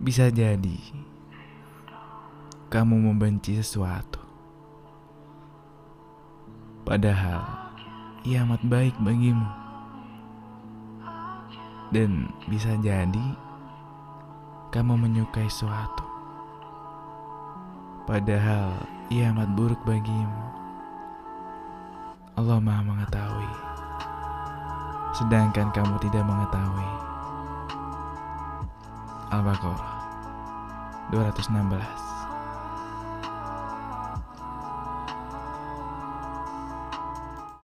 Bisa jadi kamu membenci sesuatu, padahal ia amat baik bagimu, dan bisa jadi kamu menyukai sesuatu, padahal ia amat buruk bagimu. Allah Maha Mengetahui, sedangkan kamu tidak mengetahui. Al-Baqarah 216